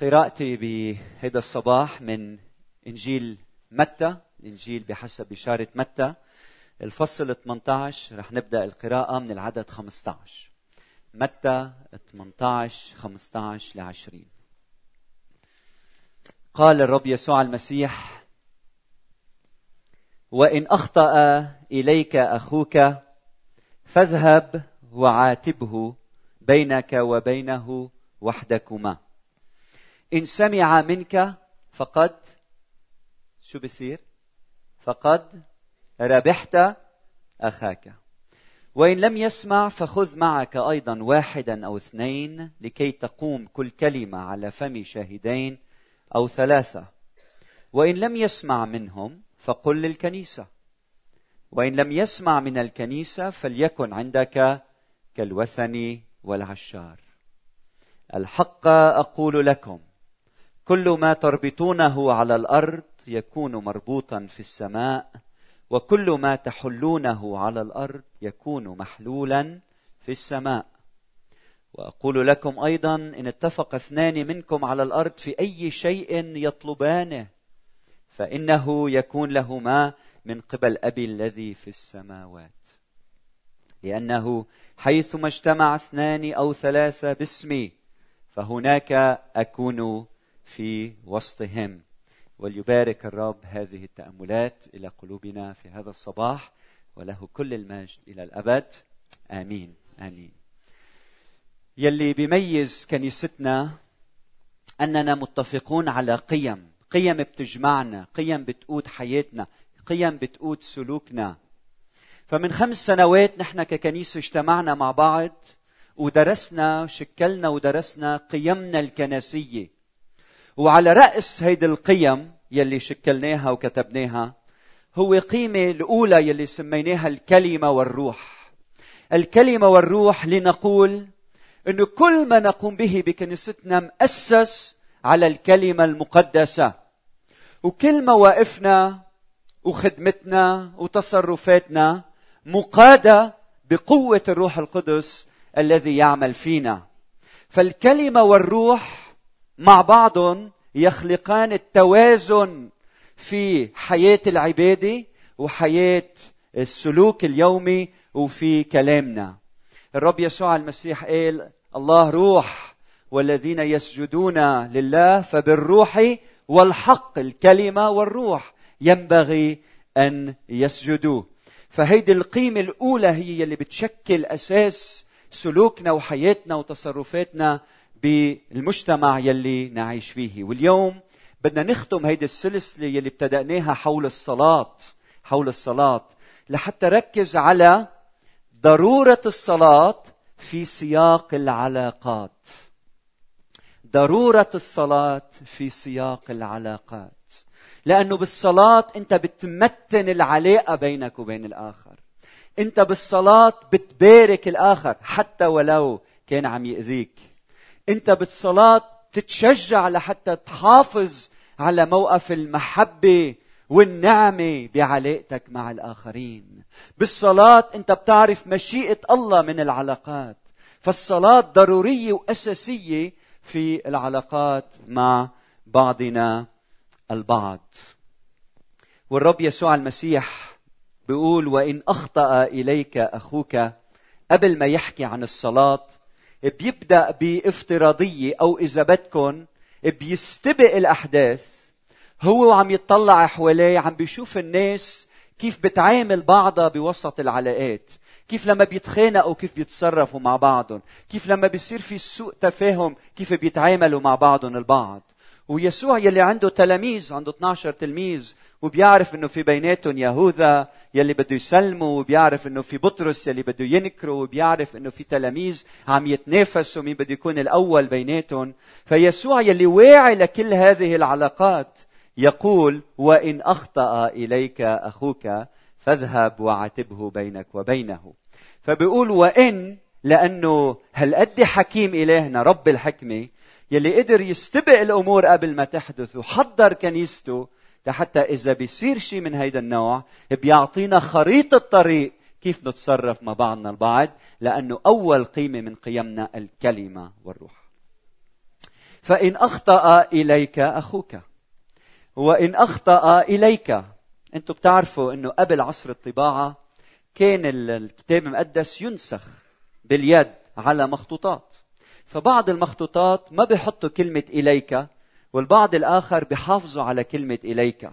قراءتي بهذا الصباح من إنجيل متى الانجيل بحسب بشاره متى الفصل 18 رح نبدأ القراءة من العدد 15 متى 18 15 ل 20 قال الرب يسوع المسيح وإن أخطأ إليك أخوك فاذهب وعاتبه بينك وبينه وحدكما. إن سمع منك فقد شو بصير فقد ربحت أخاك. وإن لم يسمع فخذ معك أيضا واحدا أو اثنين لكي تقوم كل كلمة على فم شاهدين أو ثلاثة. وإن لم يسمع منهم فقل للكنيسة. وإن لم يسمع من الكنيسة فليكن عندك كالوثن والعشار. الحق أقول لكم كل ما تربطونه على الأرض يكون مربوطا في السماء وكل ما تحلونه على الأرض يكون محلولا في السماء. وأقول لكم أيضا إن اتفق اثنان منكم على الأرض في أي شيء يطلبانه فإنه يكون لهما من قبل أبي الذي في السماوات. لأنه حيثما اجتمع اثنان أو ثلاثة باسمي فهناك أكون في وسطهم. وليبارك الرب هذه التأملات إلى قلوبنا في هذا الصباح وله كل المجد إلى الأبد. آمين. آمين. يلي بيميز كنيستنا أننا متفقون على قيم. قيم بتجمعنا قيم بتقود حياتنا قيم بتقود سلوكنا. فمن خمس سنوات نحن ككنيسة اجتمعنا مع بعض ودرسنا شكلنا ودرسنا قيمنا الكنسية. وعلى رأس هيدي القيم يلي شكلناها وكتبناها هو قيمة الأولى يلي سميناها الكلمة والروح. الكلمة والروح لنقول أنه كل ما نقوم به بكنيستنا مؤسس على الكلمة المقدسة. وكل مواقفنا وخدمتنا وتصرفاتنا مقادة بقوة الروح القدس الذي يعمل فينا. فالكلمة والروح مع بعضهم يخلقان التوازن في حياة العباده وحياة السلوك اليومي وفي كلامنا. الرب يسوع المسيح قال الله روح والذين يسجدون لله فبالروح والحق الكلمة والروح ينبغي أن يسجدوا. فهيدي القيمة الأولى هي اللي بتشكل أساس سلوكنا وحياتنا وتصرفاتنا بالمجتمع يلي نعيش فيه. واليوم بدنا نختم هيدي السلسلة يلي ابتدأناها حول الصلاة حول الصلاة لحتى ركز على ضرورة الصلاة في سياق العلاقات. ضرورة الصلاة في سياق العلاقات. لأنه بالصلاة أنت بتمتن العلاقة بينك وبين الآخر. أنت بالصلاة بتبارك الآخر حتى ولو كان عم يأذيك. انت بالصلاة تتشجع لحتى تحافظ على موقف المحبة والنعمة بعلاقتك مع الآخرين. بالصلاة انت بتعرف مشيئة الله من العلاقات. فالصلاة ضرورية وأساسية في العلاقات مع بعضنا البعض. والرب يسوع المسيح بيقول وإن أخطأ إليك أخوك قبل ما يحكي عن الصلاة بيبدأ بافتراضية أو إذا بدكم بيستبق الأحداث هو وعم يطلع حواليه عم بيشوف الناس كيف بتعامل بعضها بوسط العلاقات كيف لما بيتخانقوا كيف بيتصرفوا مع بعضهم كيف لما بيصير في سوء تفاهم كيف بيتعاملوا مع بعضهم البعض. ويسوع يلي عنده تلاميذ عنده 12 تلميذ وبيعرف إنه في بيناتهم يهوذا يلي بده يسلموا وبيعرف إنه في بطرس يلي بده ينكروا وبيعرف إنه في تلاميذ عم يتنافسوا مين بده يكون الأول بيناتهم. فيسوع يلي واعي لكل هذه العلاقات يقول وإن أخطأ إليك أخوك فاذهب وعاتبه بينك وبينه. فبيقول وإن؟ لأنه هالقد حكيم إلهنا رب الحكمة يلي قدر يستبق الأمور قبل ما تحدث وحضر كنيسته لحتى إذا بيصير شيء من هيدا النوع بيعطينا خريطة طريق كيف نتصرف مع بعضنا البعض لأنه أول قيمة من قيمنا الكلمة والروح. فإن أخطأ إليك أخوك وإن أخطأ إليك أنتم بتعرفوا أنه قبل عصر الطباعة كان الكتاب المقدس ينسخ باليد على مخطوطات. فبعض المخطوطات ما بيحطوا كلمة إليك والبعض الآخر بحافظوا على كلمة إليك.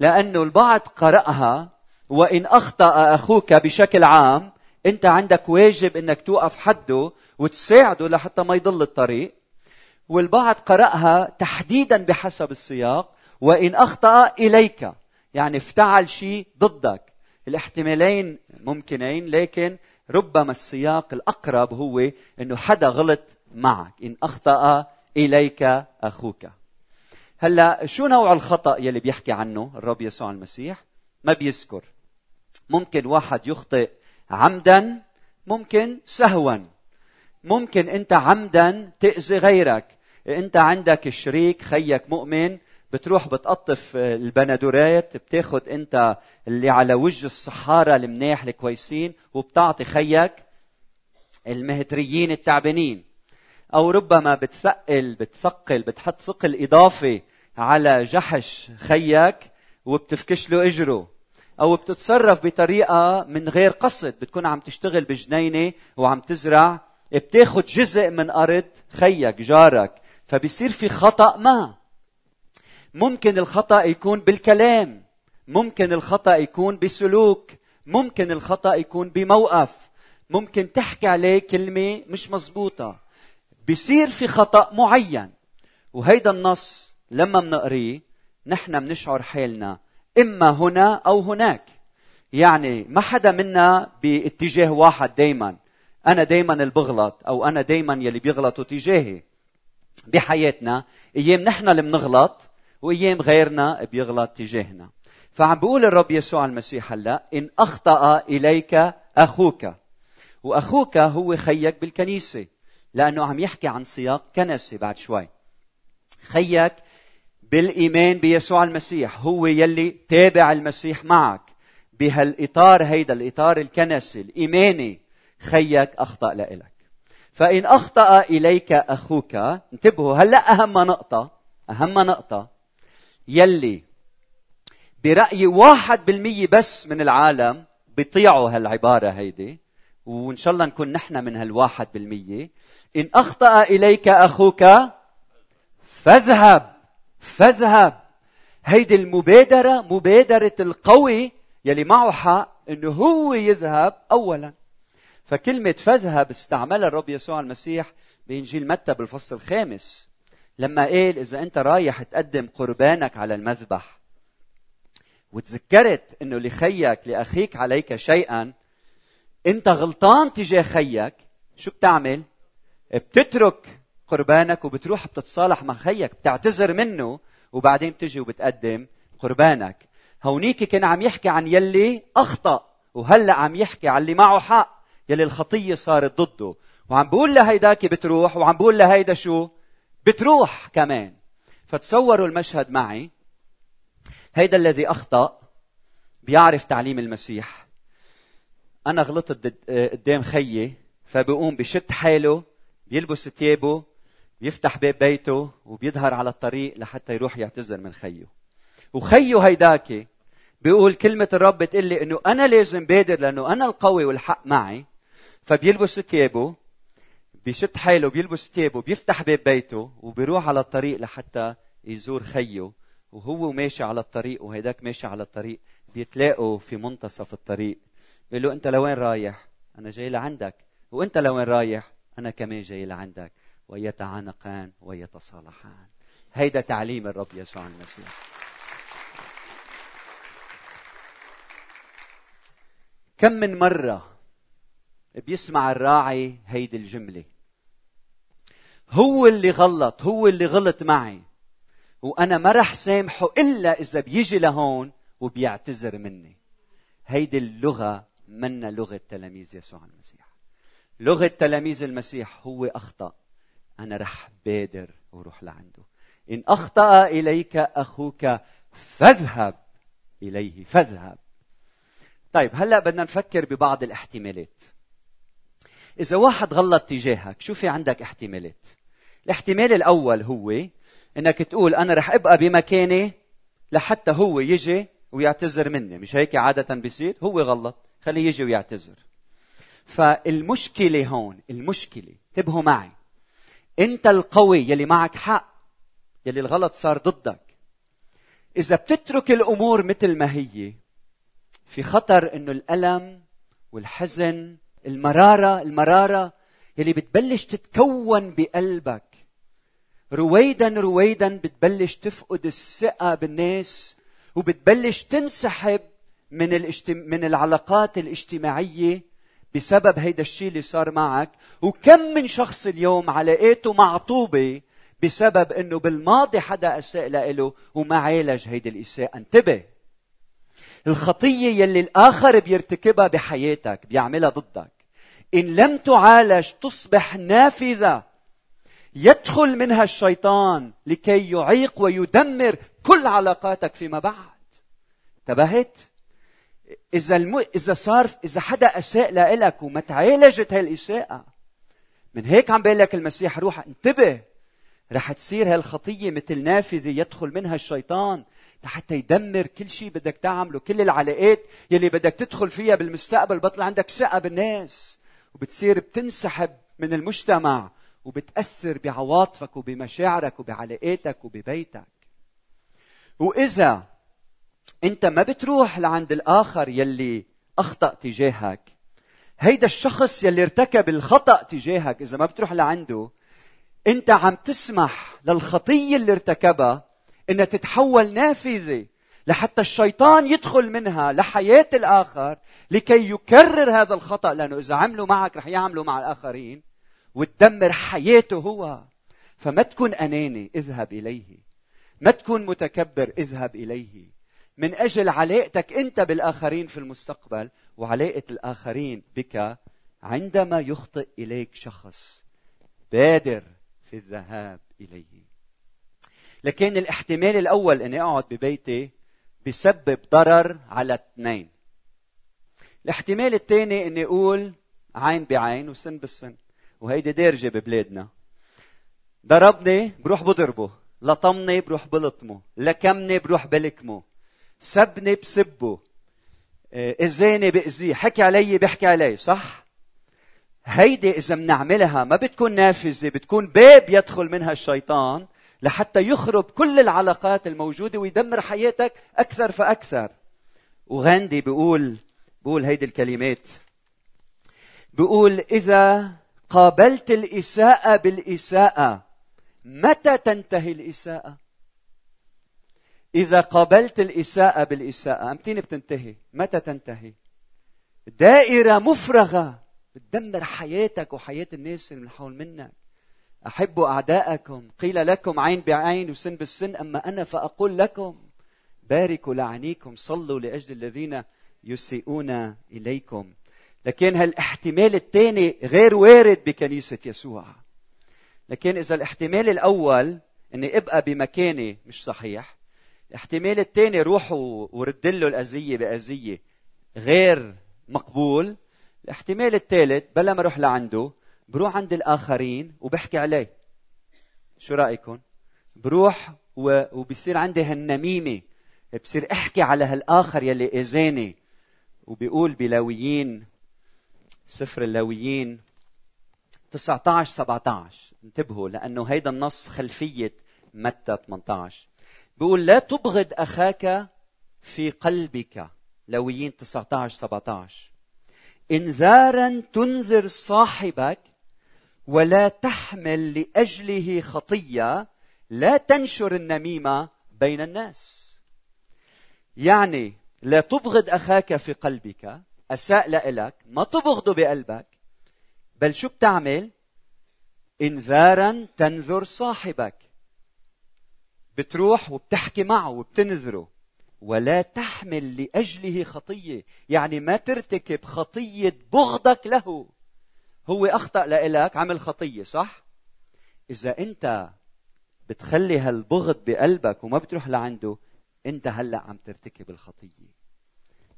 لأنه البعض قرأها وإن أخطأ أخوك بشكل عام أنت عندك واجب أنك توقف حده وتساعده لحتى ما يضل الطريق. والبعض قرأها تحديدا بحسب السياق وإن أخطأ إليك. يعني افتعل شيء ضدك. الاحتمالين ممكنين لكن ربما السياق الأقرب هو أنه حدا غلط معك. إن أخطأ إليك أخوك. هلا شو نوع الخطأ يلي بيحكي عنه الرب يسوع المسيح؟ ما بيذكر. ممكن واحد يخطئ عمدا ممكن سهوا. ممكن أنت عمدا تأذي غيرك. أنت عندك شريك خيك مؤمن بتروح بتقطف البندورات بتاخد أنت اللي على وجه الصحارى المناح الكويسين وبتعطي خيك المهتريين التعبانين. أو ربما بتثقل بتثقل بتحط ثقل إضافي على جحش خيك وبتفكش له إجره. أو بتتصرف بطريقة من غير قصد بتكون عم تشتغل بجنينة وعم تزرع بتاخد جزء من أرض خيك جارك. فبيصير في خطأ ما. ممكن الخطأ يكون بالكلام ممكن الخطأ يكون بسلوك ممكن الخطأ يكون بموقف. ممكن تحكي عليه كلمة مش مزبوطة. بيصير في خطأ معين. وهيدا النص لما منقريه نحن بنشعر حالنا إما هنا أو هناك. يعني ما حدا منا باتجاه واحد دائما أنا دائما اللي بغلط أو أنا دائما يلي بيغلطوا تجاهي. بحياتنا أيام نحن اللي بنغلط وأيام غيرنا بيغلط تجاهنا. فعم بيقول الرب يسوع المسيح هلا إن أخطأ إليك أخوك. وأخوك هو خيك بالكنيسة. لأنه عم يحكي عن سياق كنسي بعد شوي. خيك بالإيمان بيسوع المسيح. هو يلي تابع المسيح معك. بهالإطار هيدا الإطار الكنسي الإيماني خيك أخطأ لإلك. فإن أخطأ إليك أخوك انتبهوا هلأ أهم نقطة أهم نقطة يلي برأيي واحد بالمية بس من العالم بيطيعوا هالعبارة هيدي وإن شاء الله نكون نحن من هالواحد بالمية. إن أخطأ إليك أخوك فاذهب فاذهب. هيدي المبادرة مبادرة القوي يلي معه حق انه هو يذهب اولا. فكلمة فاذهب استعملها الرب يسوع المسيح بإنجيل متى بالفصل الخامس لما قال إذا أنت رايح تقدم قربانك على المذبح وتذكرت إنه لخيك لأخيك عليك شيئا أنت غلطان تجاه خيك شو بتعمل؟ بتترك قربانك وبتروح بتتصالح مع خيك بتعتذر منه وبعدين بتجي وبتقدم قربانك. هونيك كان عم يحكي عن يلي أخطأ وهلأ عم يحكي عن اللي معه حق يلي الخطية صارت ضده. وعم بقول لهيداك بتروح وعم بقول لهيدا شو؟ بتروح كمان. فتصوروا المشهد معي. هيدا الذي أخطأ بيعرف تعليم المسيح. أنا غلطت قدام خيي فبقوم بشد حاله بيلبس ثيابه بيفتح باب بيته وبيظهر على الطريق لحتى يروح يعتذر من خيه. وخيه هيداك بيقول كلمة الرب بتقول لي إنه أنا لازم بادر لأنه أنا القوي والحق معي. فبيلبس ثيابه بيشد حاله بيلبس ثيابه بيفتح باب بيته وبيروح على الطريق لحتى يزور خيه. وهو ماشي على الطريق وهيداك ماشي على الطريق بيتلاقوا في منتصف الطريق. بيقول له أنت لوين رايح؟ أنا جاي لعندك. وأنت لوين رايح؟ أنا كمان جاي لعندك ويتعانقان ويتصالحان. هيدا تعليم الرب يسوع المسيح. كم من مرة بيسمع الراعي هيدي الجملة. هو اللي غلط هو اللي غلط معي وأنا ما رح سامحه إلا إذا بيجي لهون وبيعتذر مني. هيدي اللغة منا لغة تلاميذ يسوع المسيح. لغة تلاميذ المسيح هو أخطأ. أنا رح بادر وروح لعنده. إن أخطأ إليك أخوك فاذهب إليه فاذهب. طيب هلأ بدنا نفكر ببعض الاحتمالات. إذا واحد غلط تجاهك شو في عندك احتمالات؟ الاحتمال الأول هو إنك تقول أنا رح أبقى بمكاني لحتى هو يجي ويعتذر مني. مش هيك عادة بيصير؟ هو غلط. خليه يجي ويعتذر. فالمشكلة هون المشكلة انتبهوا معي. انت القوي يلي معك حق يلي الغلط صار ضدك. إذا بتترك الأمور مثل ما هي في خطر إنه الألم والحزن المرارة المرارة يلي بتبلش تتكون بقلبك. رويدا رويدا بتبلش تفقد الثقة بالناس وبتبلش تنسحب من الاجتم... من العلاقات الاجتماعية بسبب هيدا الشيء اللي صار معك. وكم من شخص اليوم علاقاته معطوبة بسبب إنه بالماضي حدا أساء له وما عالج هيدي الإساءة. انتبه. الخطية يلي الآخر بيرتكبها بحياتك بيعملها ضدك. إن لم تعالج تصبح نافذة. يدخل منها الشيطان لكي يعيق ويدمر كل علاقاتك فيما بعد. انتبهت؟ إذا الم... إذا صار إذا حدا أساء لك وما تعالجت هاي الاساءه من هيك عم بقول لك المسيح روح انتبه. رح تصير هالخطية مثل نافذة يدخل منها الشيطان لحتى يدمر كل شيء بدك تعمله كل العلاقات يلي بدك تدخل فيها بالمستقبل بطل عندك ثقة بالناس. وبتصير بتنسحب من المجتمع وبتأثر بعواطفك وبمشاعرك وبعلاقاتك وببيتك. وإذا انت ما بتروح لعند الآخر يلي أخطأ تجاهك. هيدا الشخص يلي ارتكب الخطأ تجاهك إذا ما بتروح لعنده انت عم تسمح للخطية اللي ارتكبها إنها تتحول نافذة لحتى الشيطان يدخل منها لحياة الآخر لكي يكرر هذا الخطأ لأنه إذا عملوا معك رح يعملوا مع الآخرين وتدمر حياته هو. فما تكون أناني اذهب إليه. ما تكون متكبر اذهب إليه. من أجل علاقتك أنت بالآخرين في المستقبل وعلاقة الآخرين بك عندما يخطئ إليك شخص بادر في الذهاب إليه. لكن الاحتمال الأول اني أقعد ببيتي بسبب ضرر على اثنين. الاحتمال الثاني اني أقول عين بعين وسن بالسن وهيدي دارجة ببلادنا. ضربني بروح بضربه لطمني بروح بلطمه لكمني بروح بلكمه. سبني بسبه. آه، اذاني باذيه حكي علي بحكي علي صح؟ هيدي إذا بنعملها ما بتكون نافذة بتكون باب يدخل منها الشيطان لحتى يخرب كل العلاقات الموجودة ويدمر حياتك أكثر فأكثر. وغاندي بيقول بيقول هيدي الكلمات. بيقول إذا قابلت الإساءة بالإساءة متى تنتهي الإساءة؟ إذا قابلت الإساءة بالإساءة أمتين بتنتهي؟ متى تنتهي؟ دائرة مفرغة بتدمر حياتك وحياة الناس اللي من حول منك. احبوا أعداءكم. قيل لكم عين بعين وسن بالسن أما أنا فأقول لكم باركوا لعنيكم صلوا لأجل الذين يسيئون إليكم. لكن هالاحتمال الثاني غير وارد بكنيسة يسوع. لكن إذا الاحتمال الأول إني أبقى بمكاني مش صحيح. الاحتمال الثاني روح ورد له الأذية بأذية غير مقبول. الاحتمال الثالث بلا ما أروح لعنده بروح عند الآخرين وبحكي عليه. شو رايكم بروح وبصير عندي هالنميمة بصير أحكي على هالآخر يلي إذاني. وبيقول بلاويين سفر اللاويين 19 17 انتبهوا لأنه هيدا النص خلفية متى 18 بيقول لا تبغض أخاك في قلبك. لويين 19 17 انذارا تنذر صاحبك ولا تحمل لأجله خطية لا تنشر النميمة بين الناس. يعني لا تبغض أخاك في قلبك أساء لك ما تبغضه بقلبك بل شو بتعمل؟ انذارا تنذر صاحبك. بتروح وبتحكي معه وبتنذره. ولا تحمل لأجله خطية. يعني ما ترتكب خطية بغضك له. هو أخطأ لك عمل خطية صح؟ إذا أنت بتخلي هالبغض بقلبك وما بتروح لعنده أنت هلأ عم ترتكب الخطية.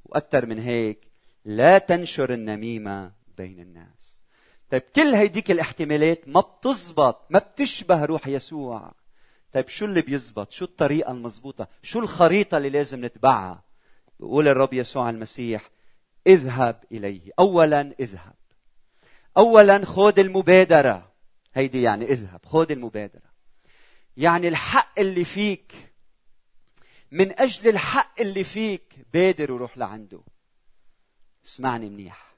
وأكثر من هيك لا تنشر النميمة بين الناس. طيب كل هيديك الاحتمالات ما بتزبط ما بتشبه روح يسوع. طيب شو اللي بيزبط؟ شو الطريقة المضبوطة شو الخريطة اللي لازم نتبعها؟ بيقول الرب يسوع المسيح اذهب إليه. أولا اذهب. أولا خذ المبادرة. هيدي يعني اذهب. خذ المبادرة. يعني الحق اللي فيك من أجل الحق اللي فيك بادر وروح لعنده. اسمعني منيح.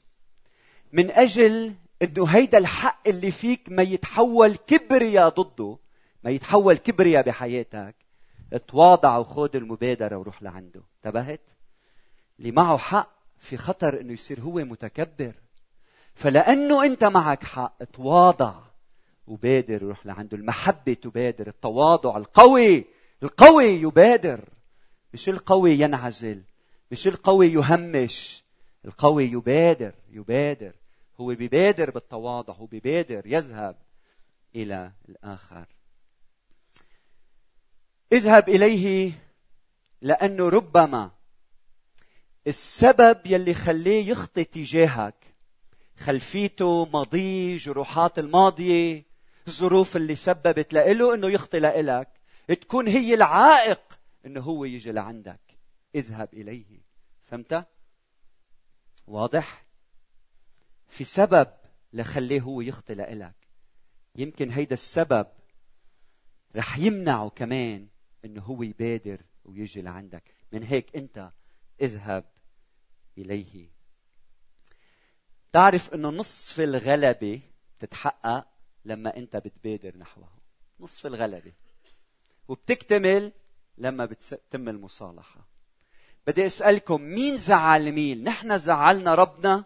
من أجل إنه هيدا الحق اللي فيك ما يتحول كبرياء ضده ما يتحول كبرياء بحياتك تواضع وخذ المبادرة وروح لعنده. انتبهت؟ اللي معه حق في خطر إنه يصير هو متكبر. فلأنه أنت معك حق تواضع وبادر وروح لعنده. المحبة تبادر التواضع القوي القوي يبادر. مش القوي ينعزل مش القوي يهمش. القوي يبادر يبادر. هو بيبادر بالتواضع هو بيبادر يذهب إلى الآخر. اذهب إليه لأنه ربما السبب يلي خليه يخطي تجاهك. خلفيته ماضيه جروحات الماضية الظروف اللي سببت له إنه يخطي لإلك. تكون هي العائق إنه هو يجي لعندك. اذهب إليه. فهمت؟ واضح؟ في سبب لخليه هو يخطي لإلك. يمكن هيدا السبب رح يمنعه كمان انه هو يبادر ويجي لعندك. من هيك أنت اذهب إليه. تعرف إنه نصف الغلبة تتحقق لما أنت بتبادر نحوه. نصف الغلبة. وبتكتمل لما بتتم المصالحة. بدي أسألكم مين زعل مين؟ نحن زعلنا ربنا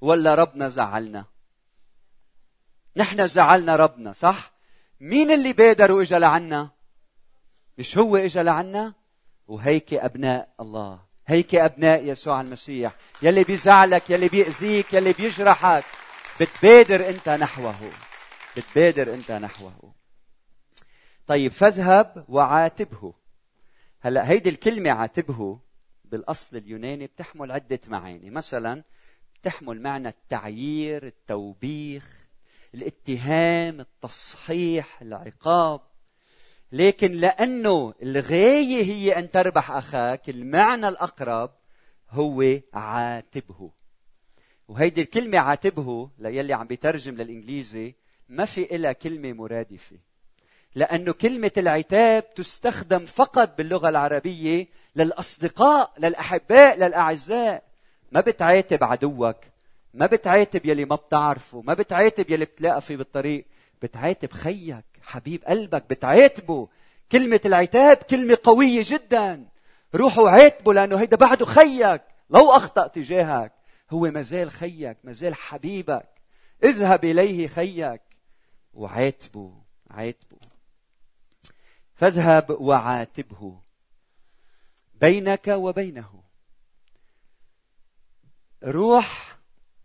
ولا ربنا زعلنا؟ نحن زعلنا ربنا صح؟ مين اللي بادر وإجا لعنا؟ مش هو إجا لعنا؟ وهيك أبناء الله. هيك أبناء يسوع المسيح. يلي بيزعلك يلي بيأذيك يلي بيجرحك. بتبادر أنت نحوه. بتبادر أنت نحوه. طيب فاذهب وعاتبه. هلأ هيدي الكلمة عاتبه بالأصل اليوناني بتحمل عدة معاني. مثلا تحمل معنى التعيير التوبيخ الاتهام التصحيح العقاب. لكن لأنه الغاية هي أن تربح أخاك المعنى الأقرب هو عاتبه. وهيدي الكلمة عاتبه ليلي عم بيترجم للإنجليزي ما في إلا كلمة مرادفة. لأنه كلمة العتاب تستخدم فقط باللغة العربية للأصدقاء للأحباء للأعزاء. ما بتعاتب عدوك ما بتعاتب يلي ما بتعرفه ما بتعاتب يلي بتلاقى فيه بالطريق بتعاتب خيك. حبيب قلبك بتعاتبه. كلمة العتاب كلمة قوية جدا. روحوا عاتبه لأنه هيدا بعده خيك. لو أخطأ تجاهك. هو مازال خيك مازال حبيبك. اذهب إليه خيك. وعاتبه عاتبه. فاذهب وعاتبه. بينك وبينه. روح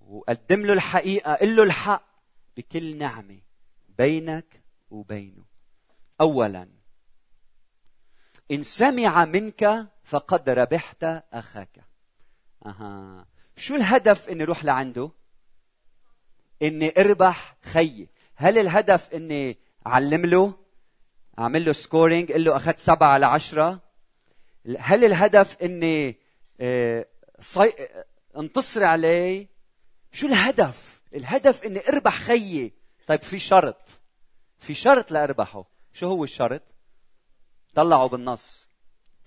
وقدم له الحقيقة قل له الحق بكل نعمة. بينك وبينه أولا إن سمع منك فقد ربحت أخاك. أها. شو الهدف إني أروح لعنده؟ إني أربح خيي. هل الهدف إني أعلم له؟ أعمل له سكورينج قل له أخذت سبعة على عشرة؟ هل الهدف إني آه، صي... انتصر عليه؟ شو الهدف؟ الهدف إني أربح خيي. طيب في شرط. في شرط لاربحه شو هو الشرط؟ طلعوا بالنص.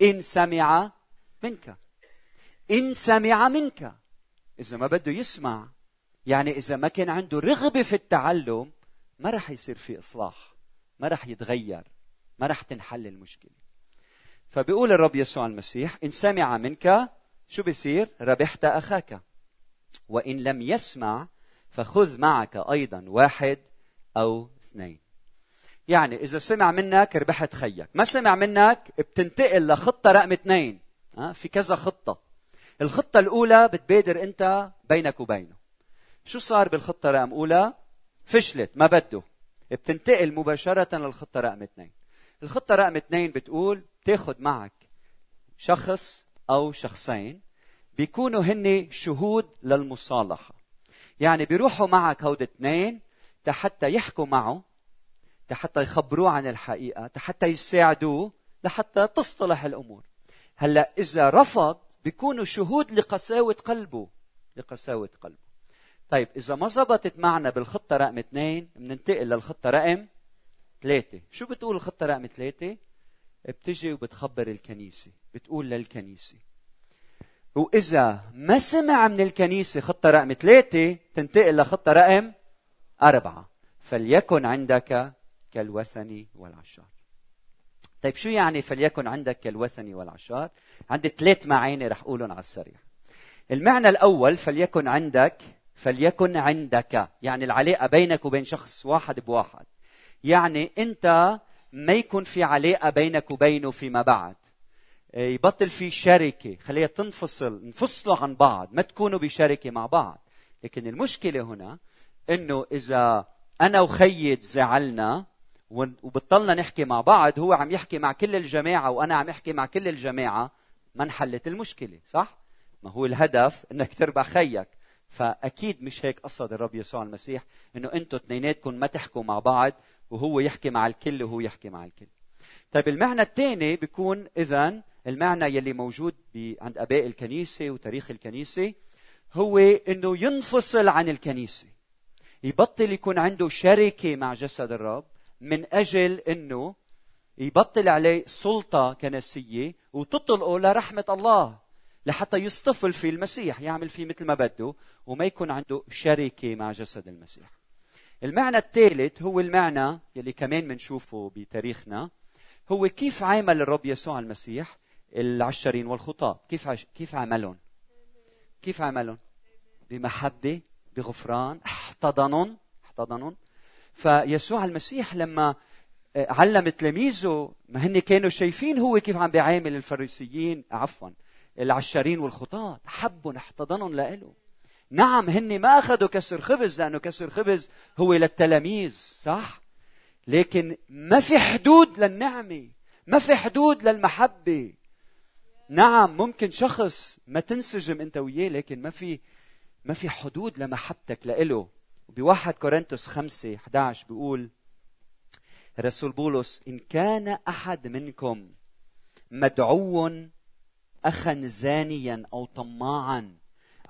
إن سمع منك. إن سمع منك. إذا ما بده يسمع يعني إذا ما كان عنده رغبة في التعلم ما راح يصير في إصلاح ما راح يتغير ما راح تنحل المشكلة. فبيقول الرب يسوع المسيح إن سمع منك شو بيصير؟ ربحت أخاك. وإن لم يسمع فخذ معك أيضا واحد أو اثنين. يعني إذا سمع منك ربحت خيك. ما سمع منك بتنتقل لخطة رقم اثنين. في كذا خطة. الخطة الأولى بتبادر أنت بينك وبينه. شو صار بالخطة رقم أولى؟ فشلت ما بده. بتنتقل مباشرة للخطة رقم اثنين. الخطة رقم اثنين بتقول تاخذ معك شخص أو شخصين بيكونوا هن شهود للمصالحة. يعني بيروحوا معك هود اثنين حتى يحكوا معه حتى يخبروه عن الحقيقة حتى يساعدوه لحتى تصطلح الأمور. هلأ إذا رفض بيكونوا شهود لقساوة قلبه لقساوة قلبه. طيب إذا ما زبطت معنا بالخطة رقم اثنين بننتقل للخطة رقم ثلاثة. شو بتقول الخطة رقم ثلاثة؟ بتجي وبتخبر الكنيسة بتقول للكنيسة. وإذا ما سمع من الكنيسة خطة رقم ثلاثة تنتقل لخطة رقم أربعة. فليكن عندك كالوثني والعشار. طيب شو يعني فليكن عندك كالوثني والعشار؟ عندي ثلاث معاني رح أقولهم على السريع. المعنى الأول فليكن عندك فليكن عندك يعني العلاقة بينك وبين شخص واحد بواحد. يعني أنت ما يكون في علاقة بينك وبينه فيما بعد. إيه، يبطل في شركة. خليها تنفصل انفصلوا عن بعض ما تكونوا بشركة مع بعض. لكن المشكلة هنا إنه إذا أنا وخيي تزعلنا وبطلنا نحكي مع بعض هو عم يحكي مع كل الجماعة وأنا عم يحكي مع كل الجماعة ما انحلت المشكلة صح؟ ما هو الهدف إنك تربح خيك فأكيد مش هيك قصد الرب يسوع المسيح إنه أنتم اثنيناتكم ما تحكوا مع بعض وهو يحكي مع الكل وهو يحكي مع الكل طيب المعنى الثاني بيكون اذا المعنى يلي موجود عند أباء الكنيسة وتاريخ الكنيسة هو إنه ينفصل عن الكنيسة يبطل يكون عنده شركة مع جسد الرب من أجل إنه يبطل عليه سلطة كنسية وتطلقه لرحمة الله لحتى يصطفل في المسيح يعمل فيه مثل ما بده وما يكون عنده شركه مع جسد المسيح. المعنى الثالث هو المعنى يلي كمان بنشوفه بتاريخنا هو كيف عامل الرب يسوع المسيح العشرين والخطاة كيف عش... كيف عملهم؟ كيف عملهم؟ بمحبة بغفران احتضنهم احتضنهم فيسوع المسيح لما آه، علم تلاميذه ما هن كانوا شايفين هو كيف عم بيعامل الفريسيين عفوا العشرين والخطاة حبهم احتضنهم لإله نعم هن ما أخذوا كسر خبز لأنه كسر خبز هو للتلاميذ صح؟ لكن ما في حدود للنعمة ما في حدود للمحبة. نعم ممكن شخص ما تنسجم أنت وياه لكن ما في ما في حدود لمحبتك لإله. بواحد كورنثوس خمسة 11 بيقول الرسول بولس إن كان أحد منكم مدعو أخا زانيا أو طماعا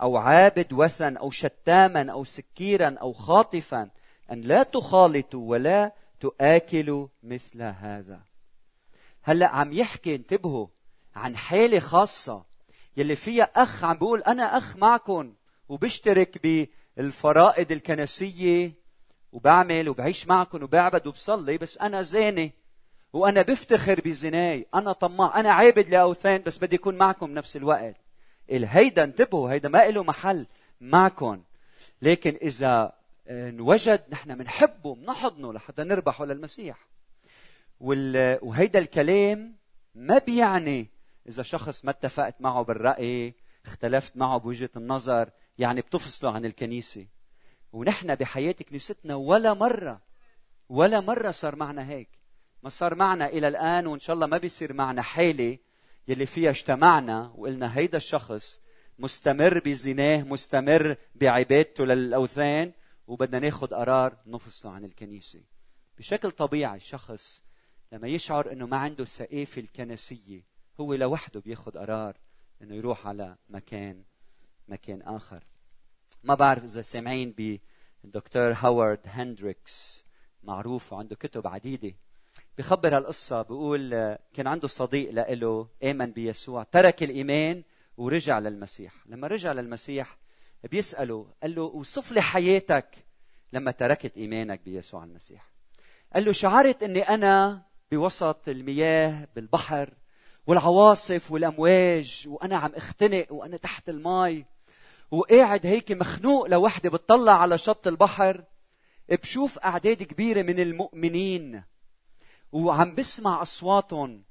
أو عابد وثن أو شتاما أو سكيرا أو خاطفا أن لا تخالطوا ولا تآكلوا مثل هذا. هلأ عم يحكي انتبهوا عن حالة خاصة يلي فيها أخ عم بيقول أنا أخ معكم وبشترك بالفرائض الكنسية وبعمل وبعيش معكم وبعبد وبصلي بس أنا زاني وأنا بفتخر بزناي أنا طماع أنا عابد لأوثان بس بدي أكون معكم نفس الوقت. هيدا انتبهوا هيدا ما له محل معكم لكن إذا انوجد نحن بنحبه بنحضنه لحتى نربحه للمسيح. وهيدا الكلام ما بيعني إذا شخص ما اتفقت معه بالرأي اختلفت معه بوجهة النظر يعني بتفصله عن الكنيسة. ونحن بحياة كنيستنا ولا مرة ولا مرة صار معنا هيك. ما صار معنا إلى الآن وإن شاء الله ما بيصير معنا حالة يلي فيها اجتمعنا وقلنا هيدا الشخص مستمر بزناه مستمر بعبادته للأوثان وبدنا ناخذ قرار نفصله عن الكنيسة. بشكل طبيعي الشخص لما يشعر إنه ما عنده الثقافه الكنسية هو لوحده بياخذ قرار إنه يروح على مكان مكان آخر. ما بعرف إذا سامعين بالدكتور هاورد هندريكس معروف وعنده كتب عديدة. بخبر هالقصة بيقول كان عنده صديق له آمن بيسوع ترك الإيمان ورجع للمسيح. لما رجع للمسيح بيسأله قال له وصف لي حياتك لما تركت إيمانك بيسوع المسيح. قال له شعرت أني أنا بوسط المياه بالبحر والعواصف والأمواج وأنا عم اختنق وأنا تحت الماء وقاعد هيك مخنوق لوحدي بتطلع على شط البحر بشوف أعداد كبيرة من المؤمنين وعم بسمع أصواتهم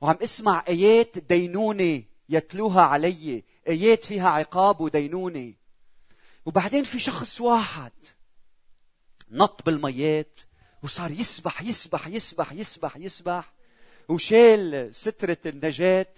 وعم اسمع آيات دينونة يتلوها علي آيات فيها عقاب ودينونة. وبعدين في شخص واحد نط بالميات وصار يسبح يسبح يسبح يسبح يسبح وشال سترة النجاة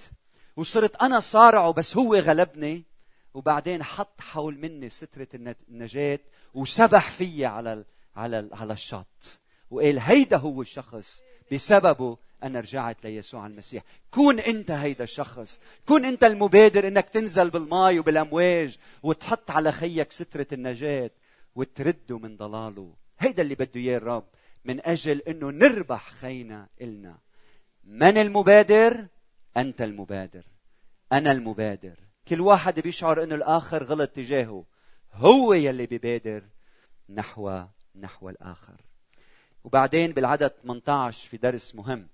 وصرت أنا صارعه بس هو غلبني. وبعدين حط حول مني سترة النجاة وسبح فيي على على على الشط. وقال هيدا هو الشخص بسببه أنا رجعت ليسوع المسيح. كون أنت هيدا الشخص. كون أنت المبادر إنك تنزل بالماء وبالأمواج وتحط على خيك سترة النجاة وترده من ضلاله. هيدا اللي بده إياه الرب من أجل إنه نربح خينا إلنا. من المبادر؟ أنت المبادر. أنا المبادر. كل واحد بيشعر إنه الآخر غلط تجاهه. هو يلي ببادر نحو نحو الآخر. وبعدين بالعدد 18 في درس مهم.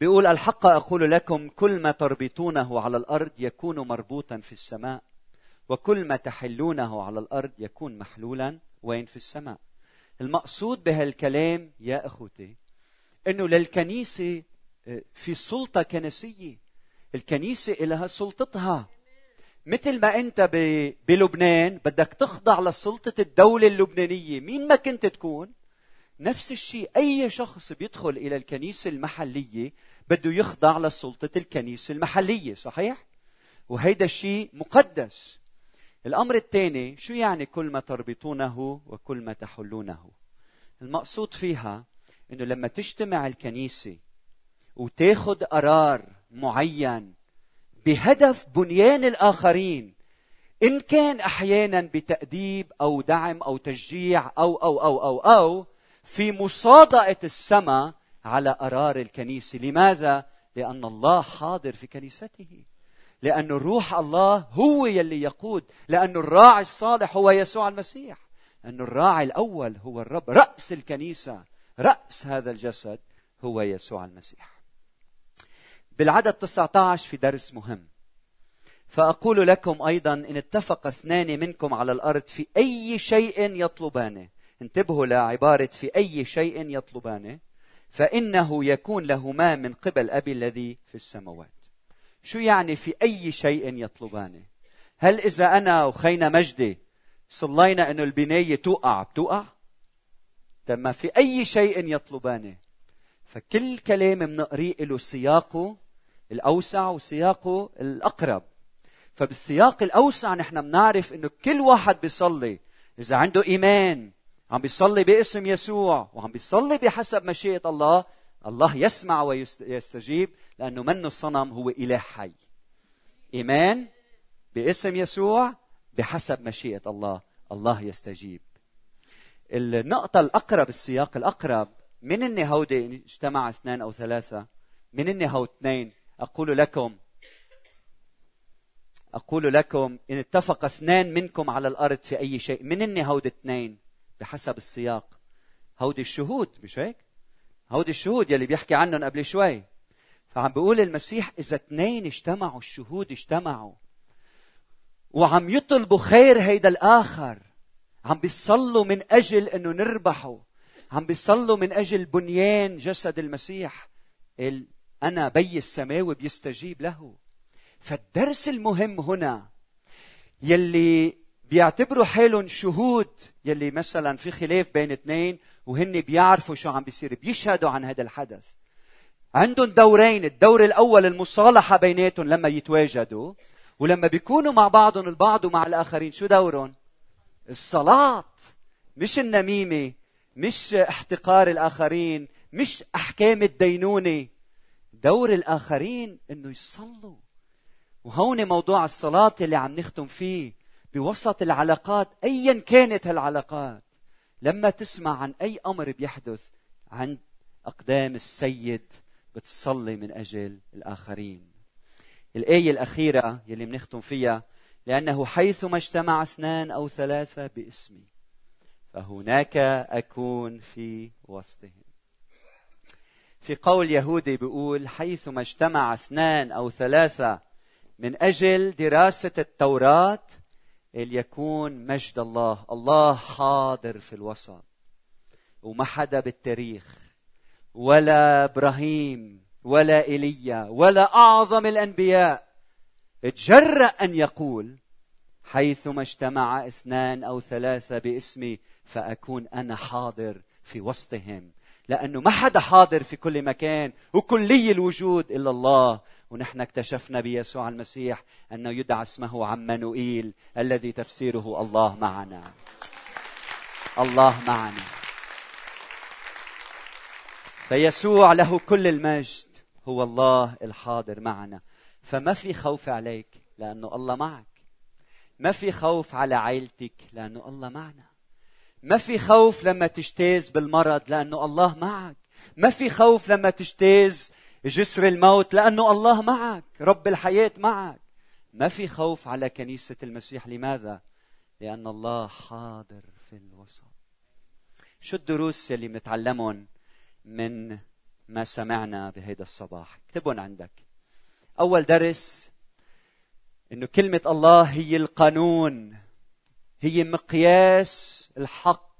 بيقول الحق أقول لكم كل ما تربطونه على الأرض يكون مربوطا في السماء وكل ما تحلونه على الأرض يكون محلولا. وين؟ في السماء. المقصود بهالكلام يا إخوتي إنه للكنيسة آه، في سلطة كنسية. الكنيسة لها سلطتها. مثل ما أنت بلبنان بدك تخضع لسلطة الدولة اللبنانية. مين ما كنت تكون. نفس الشيء أي شخص بيدخل إلى الكنيسة المحلية بده يخضع لسلطة الكنيسة المحلية صحيح؟ وهيدا الشيء مقدس. الأمر الثاني شو يعني كل ما تربطونه وكل ما تحلونه؟ المقصود فيها إنه لما تجتمع الكنيسة وتاخذ قرار معين بهدف بنيان الآخرين. إن كان أحيانا بتأديب أو دعم أو تشجيع أو أو أو أو أو في مصادقه السماء على قرار الكنيسة. لماذا؟ لأن الله حاضر في كنيسته. لأن روح الله هو يلي يقود. لأن الراعي الصالح هو يسوع المسيح. أن الراعي الأول هو الرب. رأس الكنيسة رأس هذا الجسد هو يسوع المسيح. بالعدد 19 في درس مهم. فأقول لكم أيضا إن اتفق اثنان منكم على الأرض في أي شيء يطلبانه. انتبهوا لعبارة في أي شيء يطلبانه. فإنه يكون لهما من قبل أبي الذي في السماوات. شو يعني في أي شيء يطلبانه؟ هل إذا أنا وخينا مجدي صلينا أنه البناية توقع؟ بتوقع. ما في أي شيء يطلبانه. فكل كلام بنقريه له سياقه الأوسع وسياقه الأقرب. فبالسياق الأوسع نحن بنعرف أنه كل واحد بيصلي. إذا عنده إيمان عم بيصلي باسم يسوع وعم بيصلي بحسب مشيئة الله الله يسمع ويستجيب لأنه منه صنم هو إله حي. إيمان باسم يسوع بحسب مشيئة الله الله يستجيب. النقطة الأقرب السياق الأقرب من هودي اجتمع اثنان أو ثلاثة؟ من هود اثنين أقول لكم أقول لكم إن اتفق اثنان منكم على الأرض في أي شيء. من إني هود اثنين؟ بحسب السياق. هودي الشهود مش هيك؟ هودي الشهود يلي بيحكي عنهم قبل شوي. فعم بيقول المسيح إذا اثنين اجتمعوا الشهود اجتمعوا. وعم يطلبوا خير هيدا الآخر. عم بيصلوا من أجل أنه نربحه. عم بيصلوا من أجل بنيان جسد المسيح أنا بي السماوي بيستجيب له. فالدرس المهم هنا يلي بيعتبروا حالهم شهود يلي مثلا في خلاف بين اثنين وهن بيعرفوا شو عم بيصير بيشهدوا عن هذا الحدث. عندهم دورين الدور الأول المصالحة بيناتهم لما يتواجدوا ولما بيكونوا مع بعضهم البعض ومع الآخرين شو دورهم؟ الصلاة. مش النميمة مش احتقار الآخرين مش أحكام الدينونة. دور الآخرين إنه يصلوا. وهون موضوع الصلاة اللي عم نختم فيه بوسط العلاقات ايا كانت هالعلاقات لما تسمع عن أي أمر بيحدث عند أقدام السيد بتصلي من أجل الآخرين. الآية الأخيرة يلي بنختم فيها لأنه حيثما اجتمع اثنان أو ثلاثة باسمي فهناك أكون في وسطهم. في قول يهودي بيقول حيثما اجتمع اثنان أو ثلاثة من أجل دراسة التوراة ليكون مجد الله الله حاضر في الوسط وما حدا بالتاريخ ولا إبراهيم ولا إيليا ولا أعظم الأنبياء تجرأ أن يقول حيثما اجتمع اثنان أو ثلاثة باسمي فأكون أنا حاضر في وسطهم لأنه ما حدا حاضر في كل مكان وكلي الوجود إلا الله. ونحن اكتشفنا بيسوع المسيح أنه يدعى اسمه عمانوئيل الذي تفسيره الله معنا. الله معنا. فيسوع له كل المجد. هو الله الحاضر معنا. فما في خوف عليك لأنه الله معك. ما في خوف على عائلتك لأنه الله معنا. ما في خوف لما تجتاز بالمرض لأنه الله معك. ما في خوف لما تجتاز جسر الموت لأنه الله معك. رب الحياة معك. ما في خوف على كنيسة المسيح. لماذا؟ لأن الله حاضر في الوسط. شو الدروس يلي بنتعلمهم من ما سمعنا بهيدا الصباح؟ اكتبهم عندك. أول درس إنه كلمة الله هي القانون. هي مقياس الحق.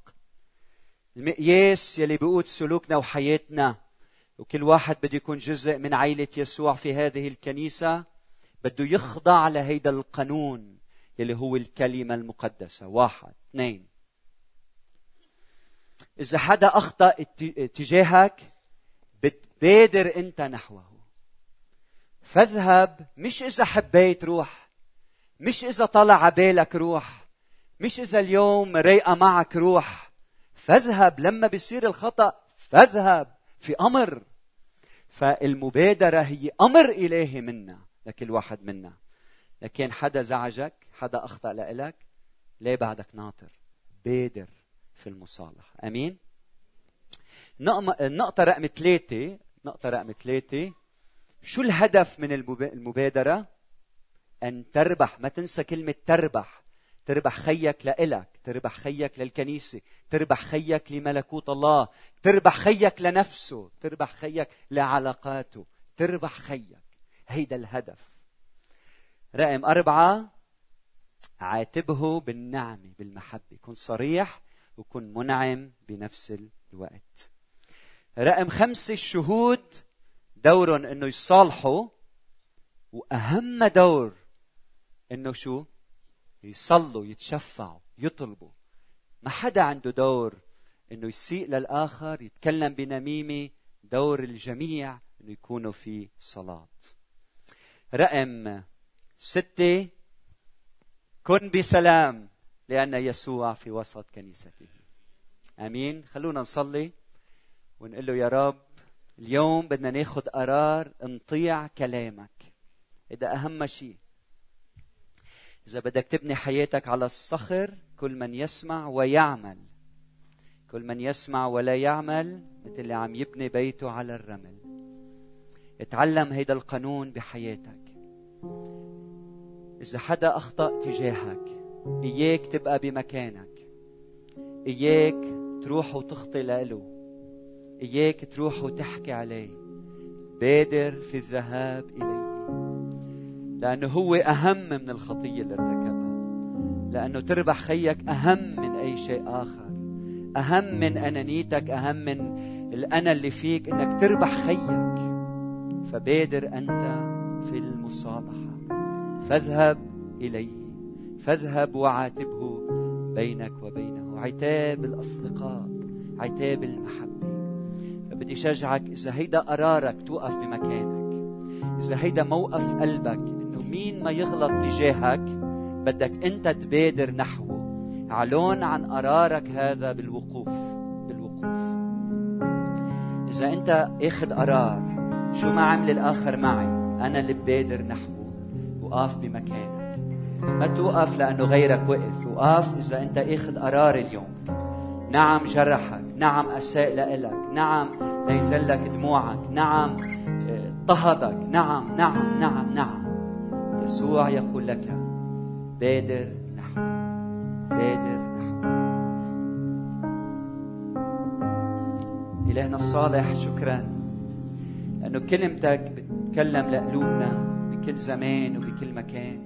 المقياس يلي بيقود سلوكنا وحياتنا. وكل واحد بده يكون جزء من عائلة يسوع في هذه الكنيسة. بده يخضع لهيدا القانون يلي هو الكلمة المقدسة. واحد اثنين. إذا حدا أخطأ اتجاهك بتبادر أنت نحوه. فاذهب مش إذا حبيت روح مش إذا طلع عبالك روح. مش إذا اليوم رايقة معك روح فاذهب لما بيصير الخطأ فاذهب في أمر. فالمبادرة هي أمر إلهي منا لكل واحد منا. لكن حدا زعجك حدا أخطأ لإلك ليه بعدك ناطر؟ بادر في المصالحة. أمين؟ النقطة رقم ثلاثة نقطة رقم ثلاثة. شو الهدف من المبادرة؟ أن تربح. ما تنسى كلمة تربح. تربح خيك لإلك تربح خيك للكنيسة تربح خيك لملكوت الله تربح خيك لنفسه تربح خيك لعلاقاته تربح خيك. هيدا الهدف. رقم أربعة عاتبه بالنعمة بالمحبة. كن صريح وكن منعم بنفس الوقت. رقم خمسة الشهود دورهم إنه يصالحوا وأهم دور إنه شو؟ يصلوا يتشفعوا يطلبوا. ما حدا عنده دور إنه يسيء للآخر يتكلم بنميمة دور الجميع إنه يكونوا في صلاة. رقم ستة كن بسلام لأن يسوع في وسط كنيسته. آمين. خلونا نصلي ونقول له يا رب اليوم بدنا ناخذ قرار نطيع كلامك. هذا أهم شيء إذا بدك تبني حياتك على الصخر كل من يسمع ويعمل. كل من يسمع ولا يعمل مثل اللي عم يبني بيته على الرمل. اتعلم هيدا القانون بحياتك. إذا حدا أخطأ تجاهك إياك تبقى بمكانك. إياك تروح وتخطي له إياك تروح وتحكي عليه. بادر في الذهاب إليه. لأنه هو أهم من الخطية اللي ارتكبها. لأنه تربح خيك أهم من أي شيء آخر. أهم من أنانيتك أهم من الأنا اللي فيك إنك تربح خيك. فبادر أنت في المصالحة. فاذهب إليه. فاذهب وعاتبه بينك وبينه. عتاب الأصدقاء. عتاب المحبة. فبدي شجعك إذا هيدا قرارك توقف بمكانك. إذا هيدا موقف قلبك مين ما يغلط تجاهك بدك أنت تبادر نحوه اعلن عن قرارك هذا بالوقوف بالوقوف. إذا أنت أخذ قرار شو ما عمل الآخر معي؟ أنا اللي ببادر نحوه وقف بمكانك. ما توقف لأنه غيرك وقف. وقف إذا أنت أخذ قرار اليوم. نعم جرحك نعم أساء لك نعم ليزلك دموعك نعم اضطهدك نعم نعم نعم نعم. يسوع يقول لك بادر نحو بادر نحو. إلهنا الصالح شكرا. لأنه كلمتك بتتكلم لقلوبنا بكل زمان وبكل مكان.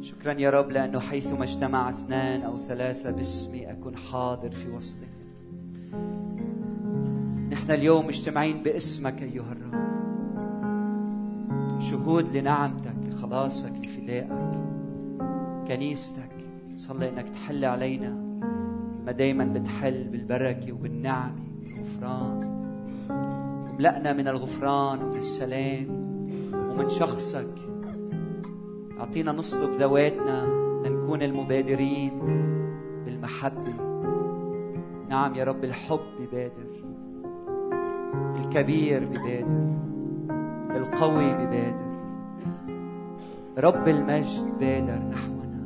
شكرا يا رب لأنه حيثما اجتمع اثنان أو ثلاثة باسمي أكون حاضر في وسطهم نحن اليوم مجتمعين باسمك أيها الرب. شهود لنعمتك. لخلاصك لفدائك كنيستك صلي إنك تحل علينا. ما دايما بتحل بالبركة وبالنعمة والغفران وملأنا من الغفران ومن السلام ومن شخصك. أعطينا نسلك ذواتنا لنكون المبادرين بالمحبة. نعم يا رب الحب ببادر الكبير ببادر القوي ببادر. رب المجد بادر نحونا.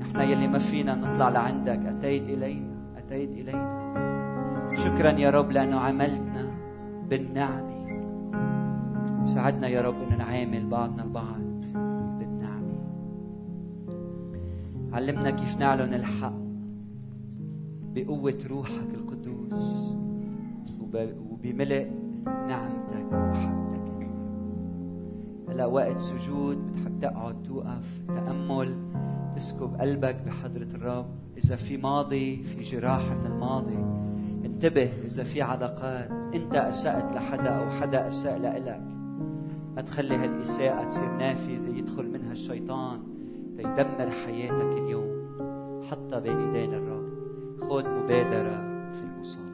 نحن يلي ما فينا نطلع لعندك. أتيت إلينا أتيت إلينا. شكرا يا رب لأنه عملتنا بالنعمة. ساعدنا يا رب أن نعامل بعضنا البعض بالنعمة. علمنا كيف نعلن الحق بقوة روحك القدوس وبملء ومحبتك هلا وقت سجود بتحب تقعد توقف تأمل تسكب قلبك بحضرة الرب. إذا في ماضي في جراح من الماضي. انتبه إذا في علاقات. أنت أسأت لحدا أو حدا أساء لإلك. ما تخلي هالإساءة تصير نافذة يدخل منها الشيطان تيدمر حياتك اليوم. حطها بين إيدين الرب. خذ مبادرة في المصاب.